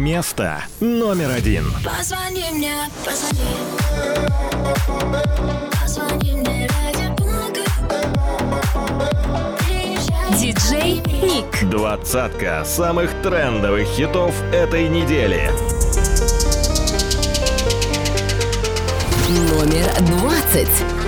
место номер один. Позвони мне, позвони. Позвони мне ради Бога. Диджей Ник. Двадцатка самых трендовых хитов этой недели. Номер двадцать.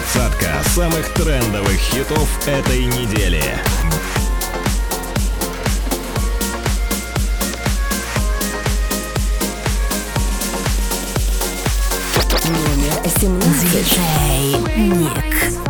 Двадцатка самых трендовых хитов этой недели. Номер 17. Ник.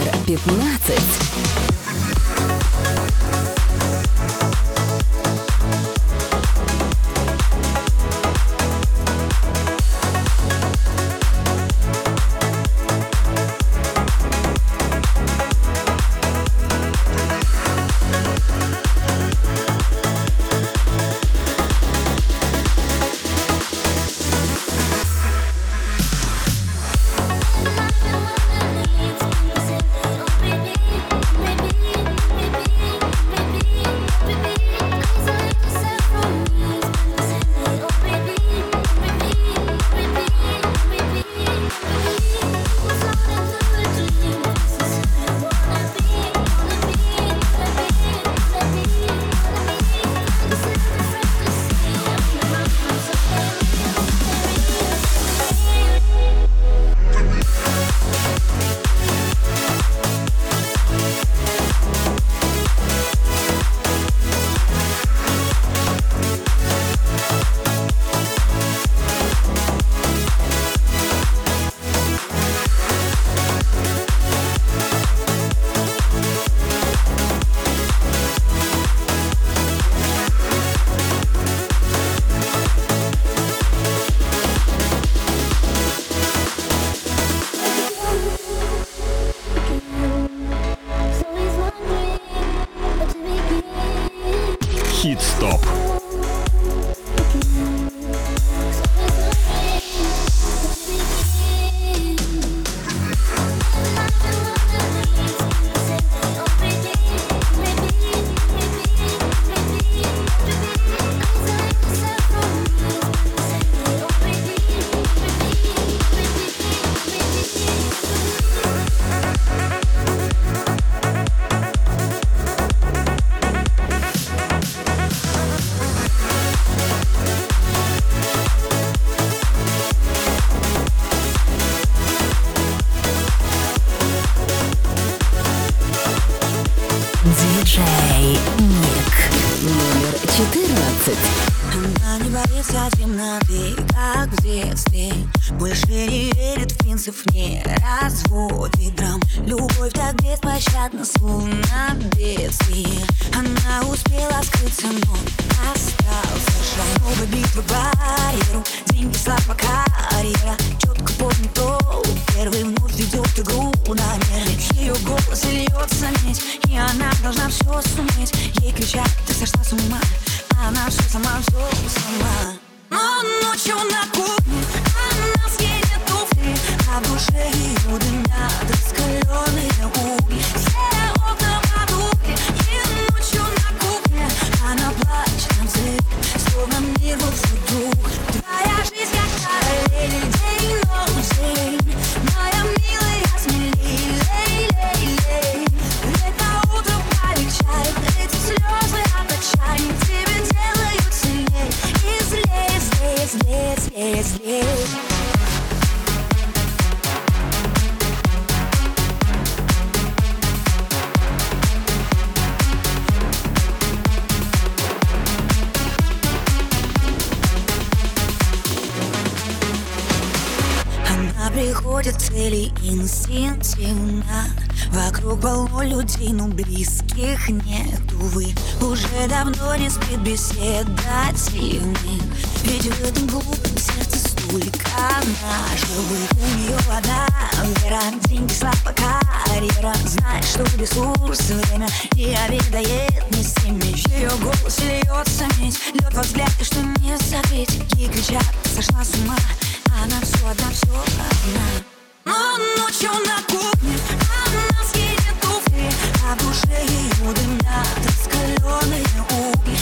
номер 15. Приходит цели инстинктивно. Вокруг полно людей, но близких нет, увы Уже давно не спит беседа дивных Ведь в этом глупом сердце столько наживых У нее вода, вера, деньги, слава, карьера. Знает, что ресурс, время не обедает Не с стремишь, ее голос льется медь Лед во взгляд, и что не забыть. И кричат, сошла с ума. Она все одна, все одна. Но ночью на кухне Она скинет туфли А в душе ее дымят раскаленные угли.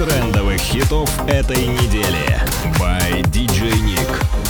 трендовых хитов этой недели. By DJ Nick.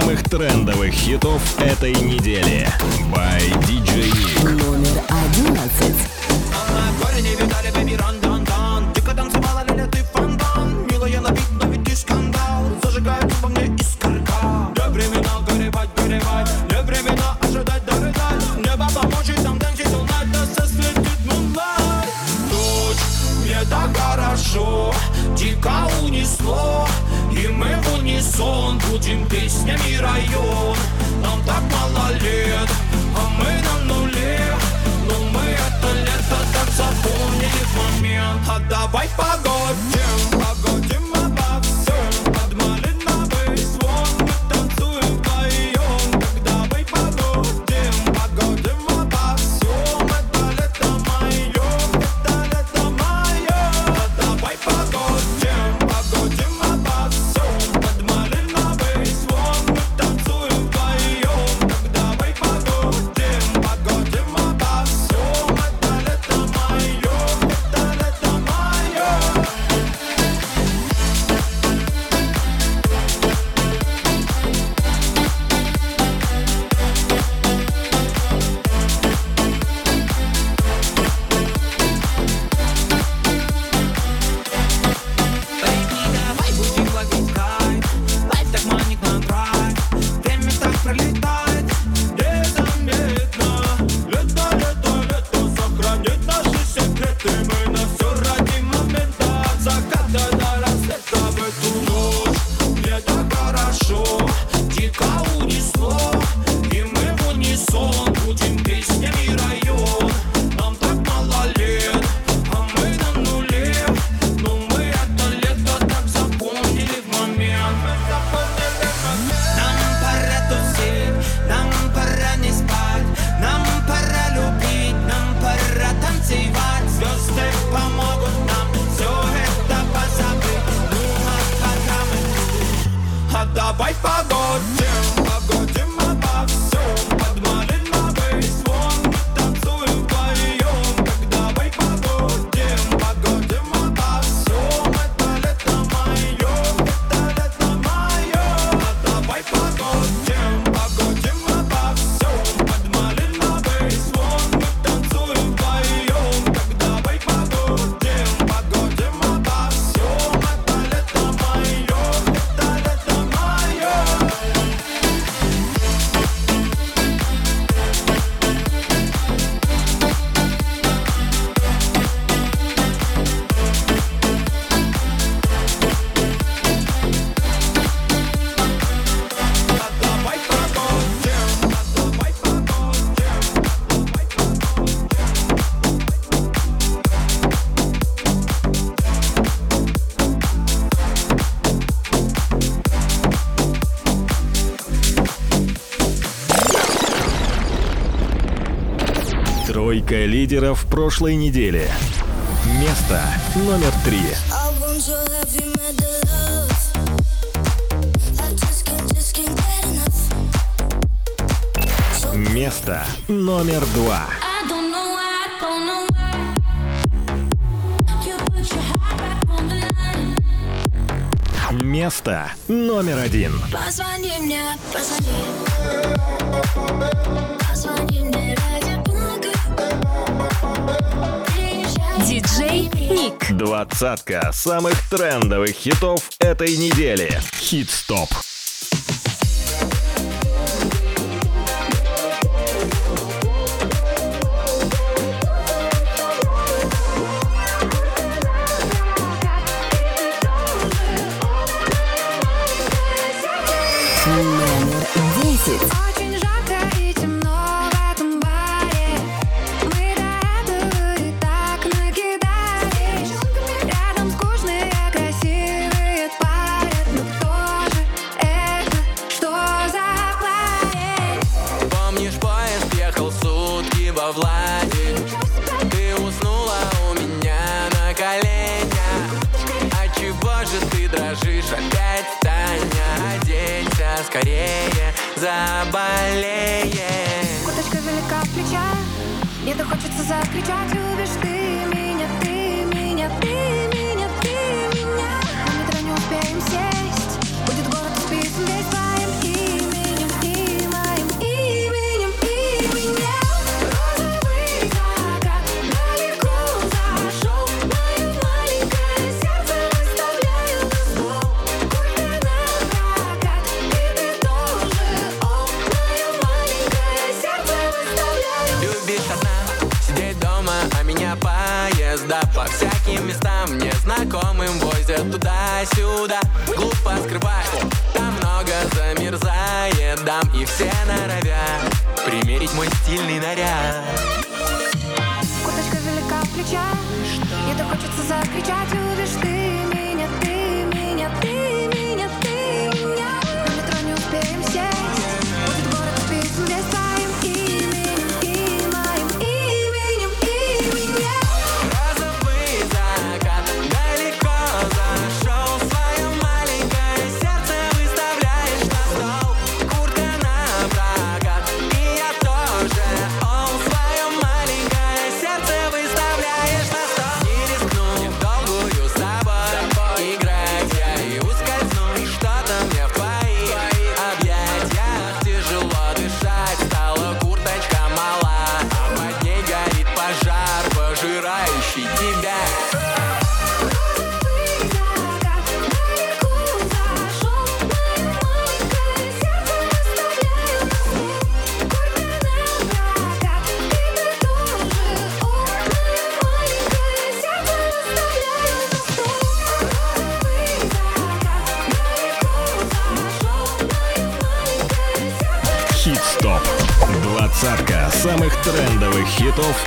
самых трендовых хитов этой недели. прошлой недели. Место номер три. Место номер два. Место номер один. Позвони мне, позвони. Двадцатка самых трендовых хитов этой недели. Хит-стоп.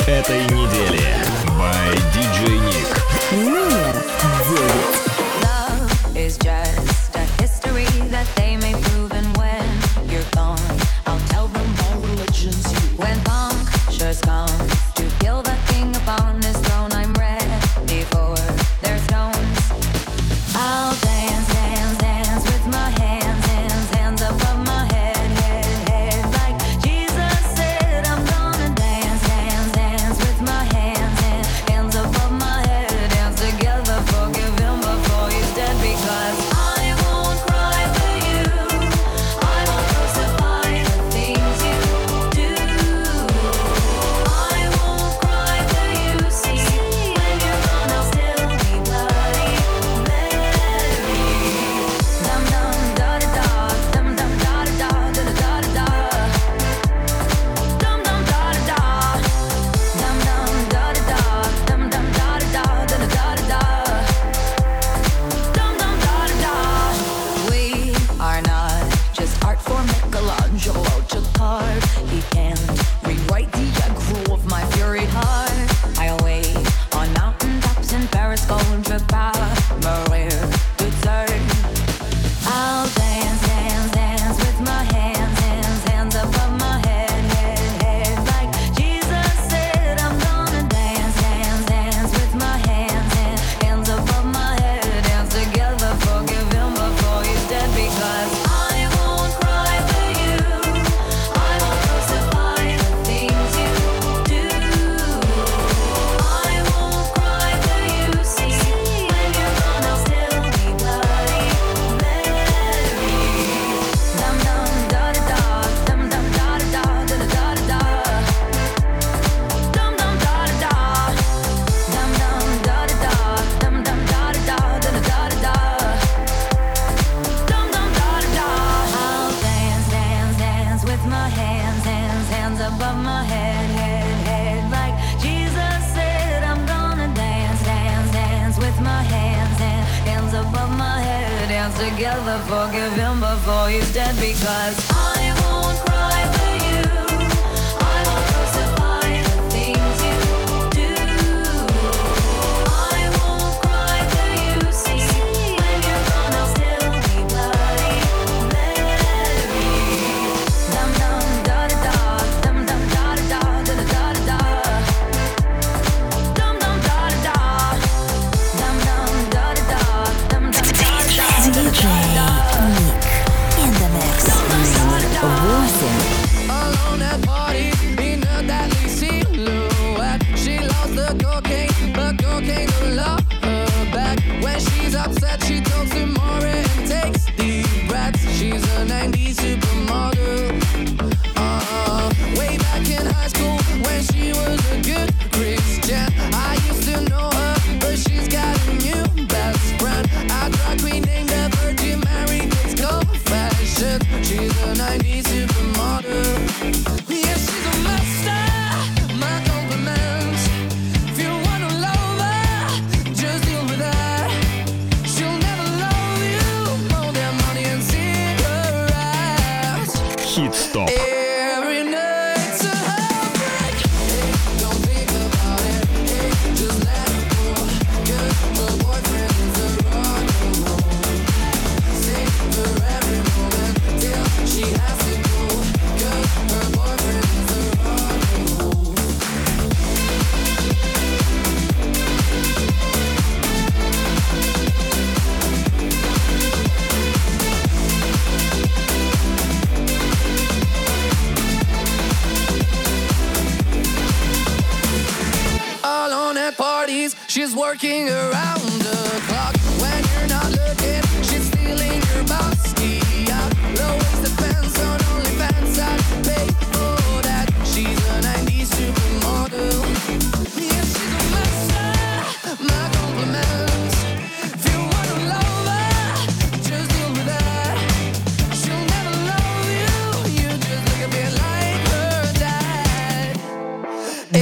этой недели.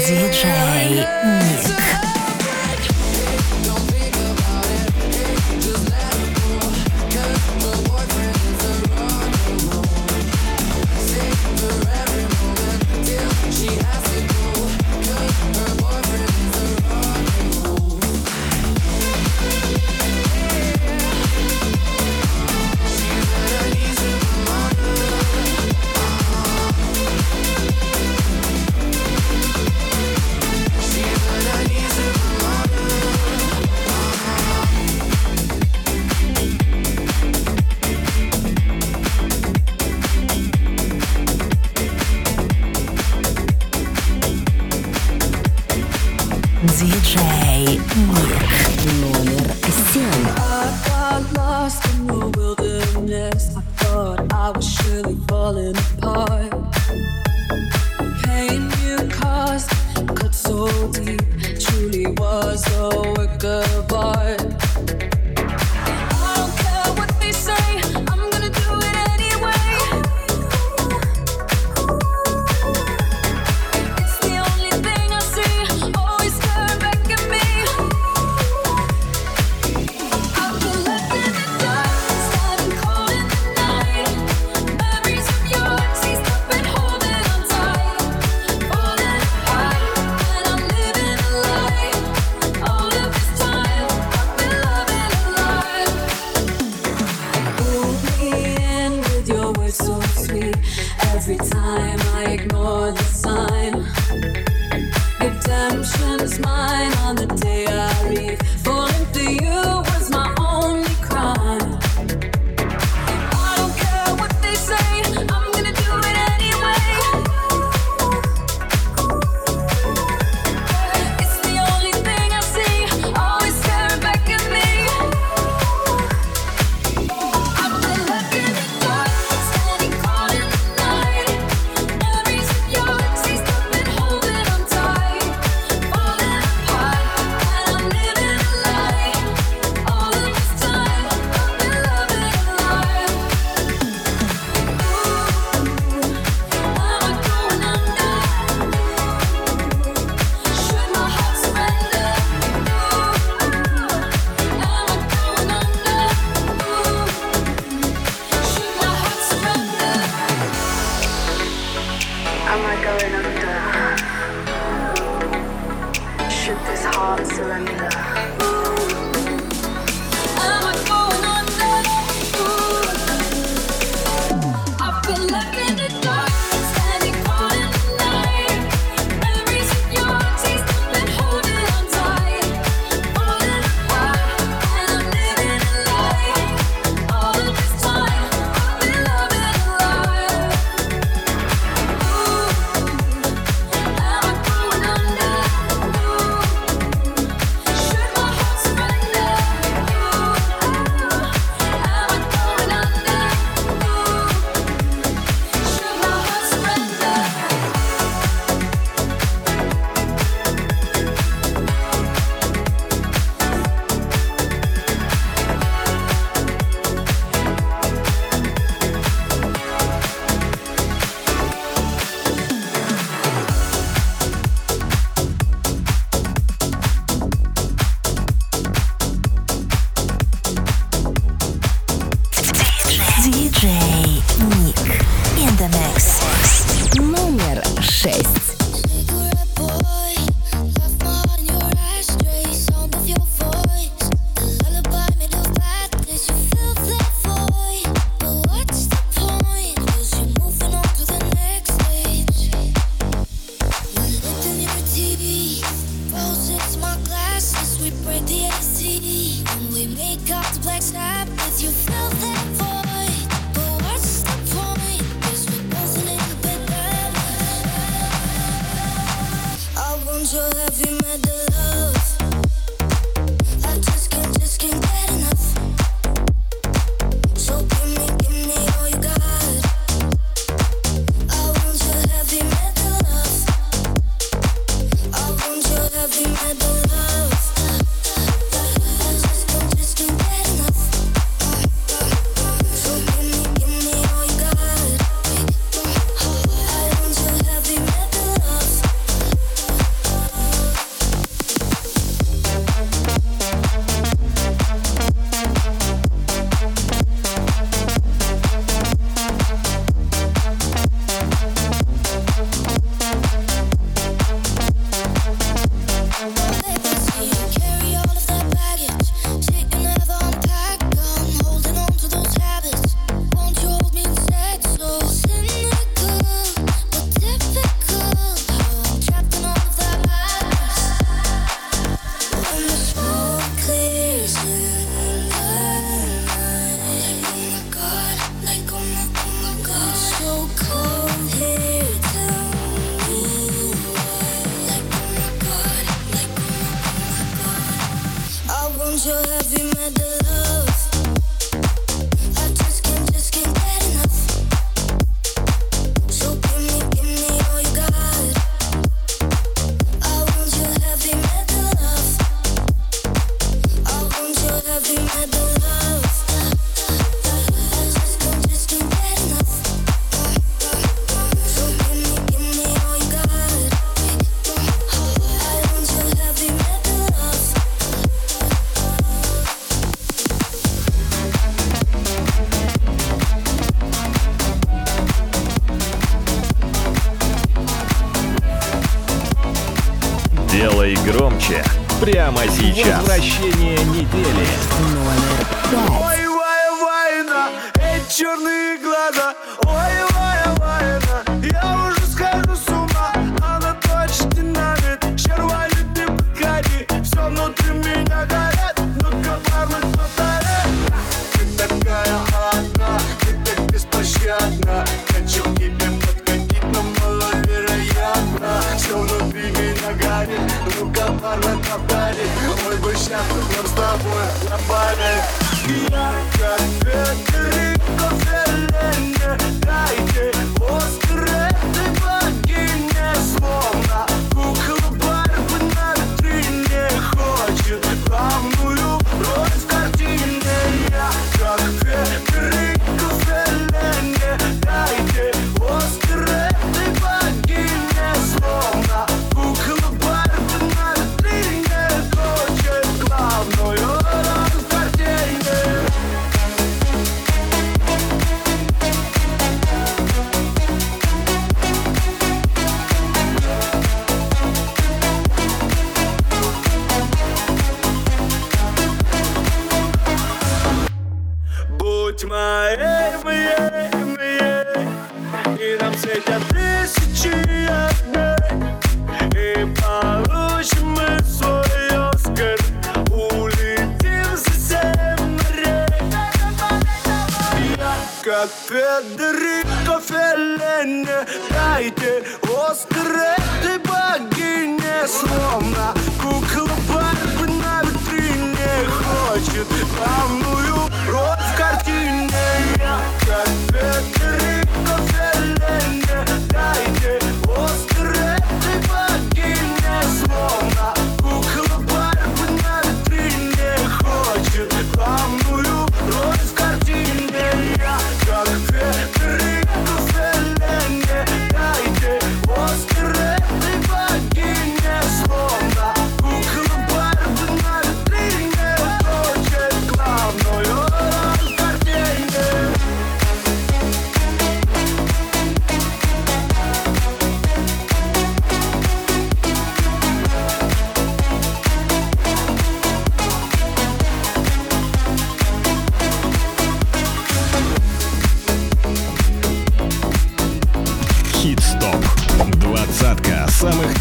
диджей Ник. It's is mine on the day I leave. Falling to you.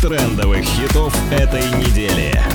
Трендовых хитов этой недели.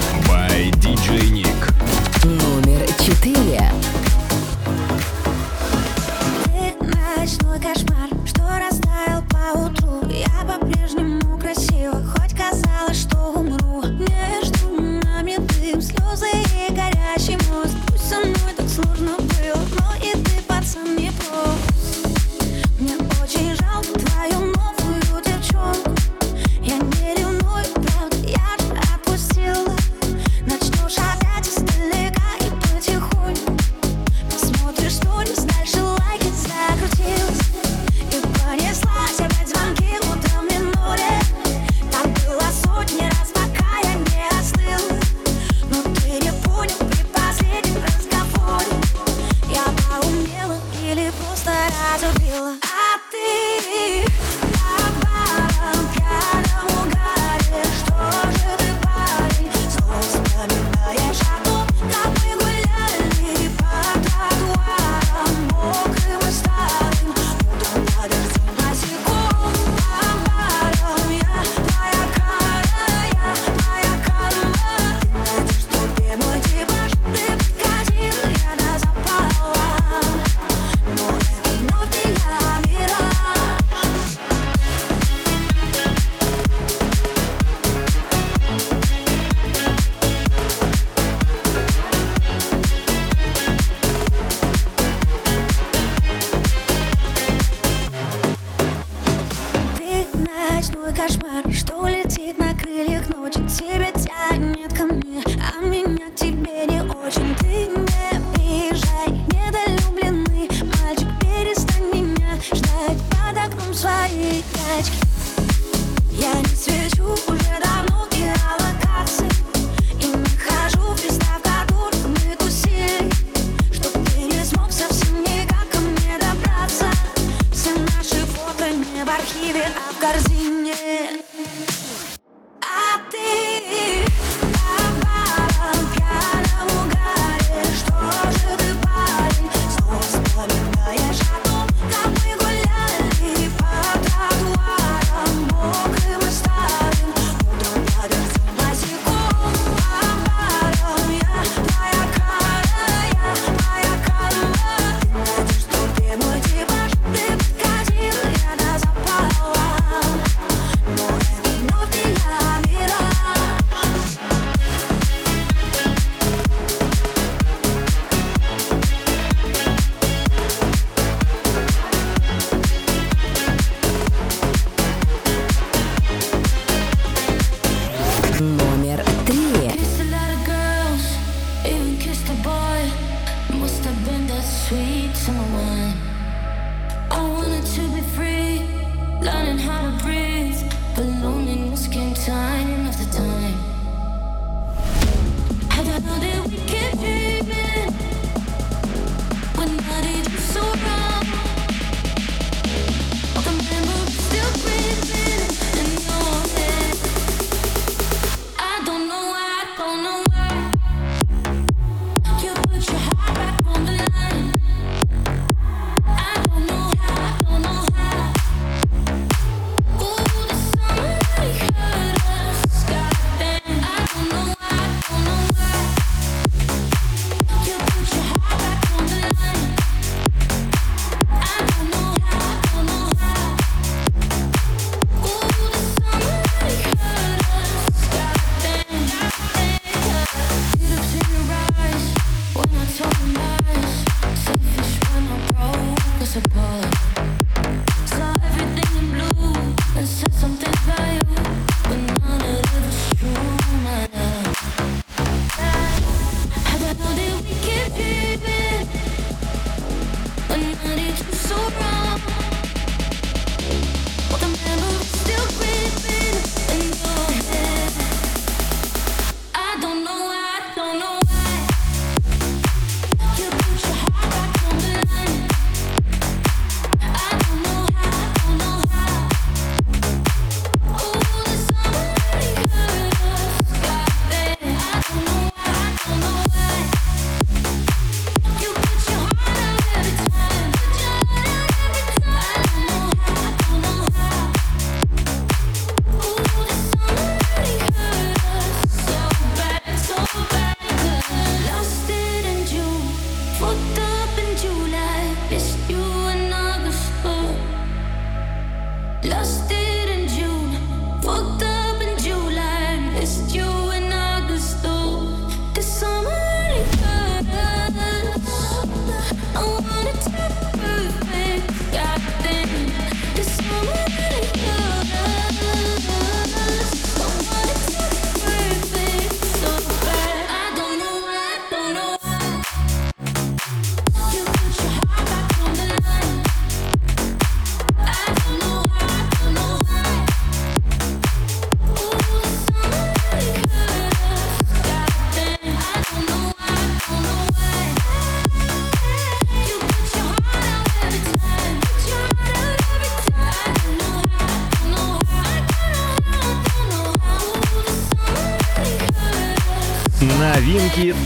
Lost it.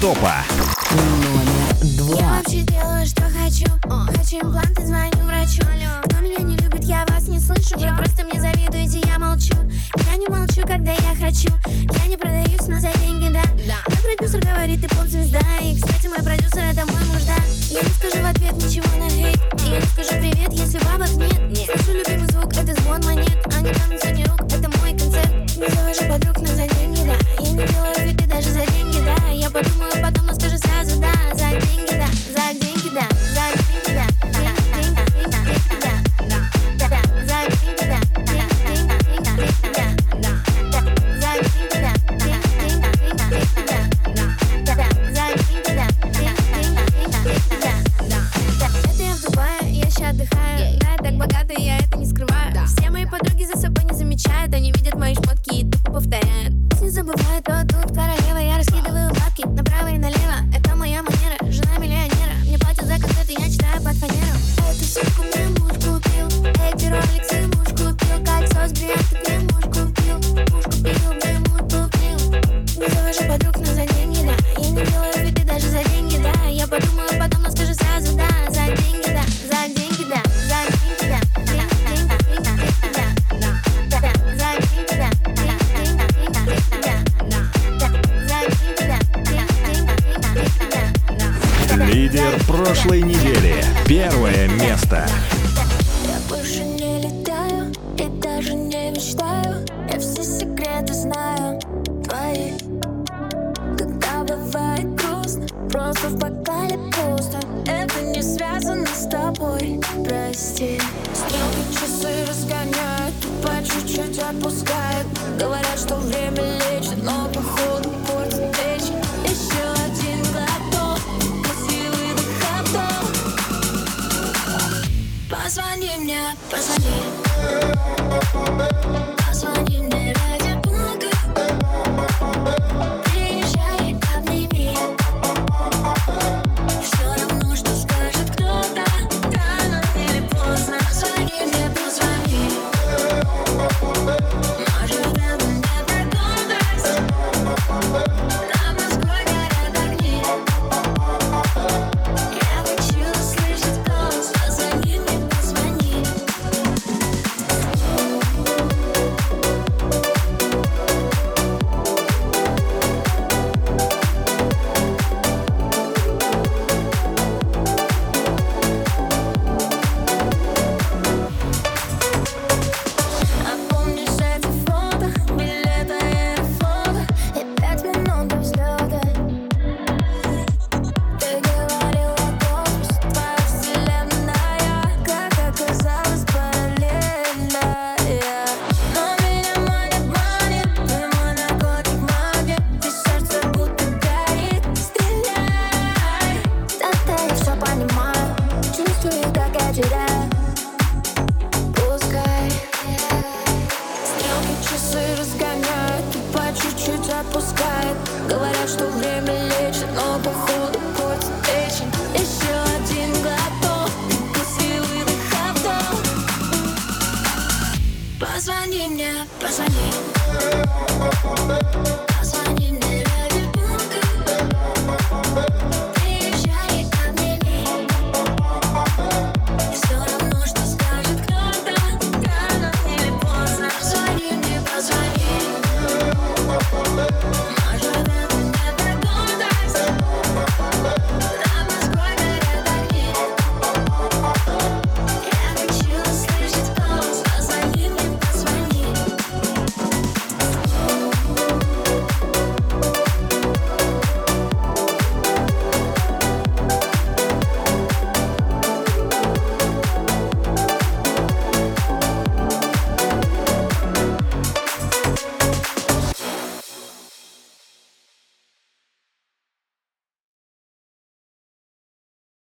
Топа. got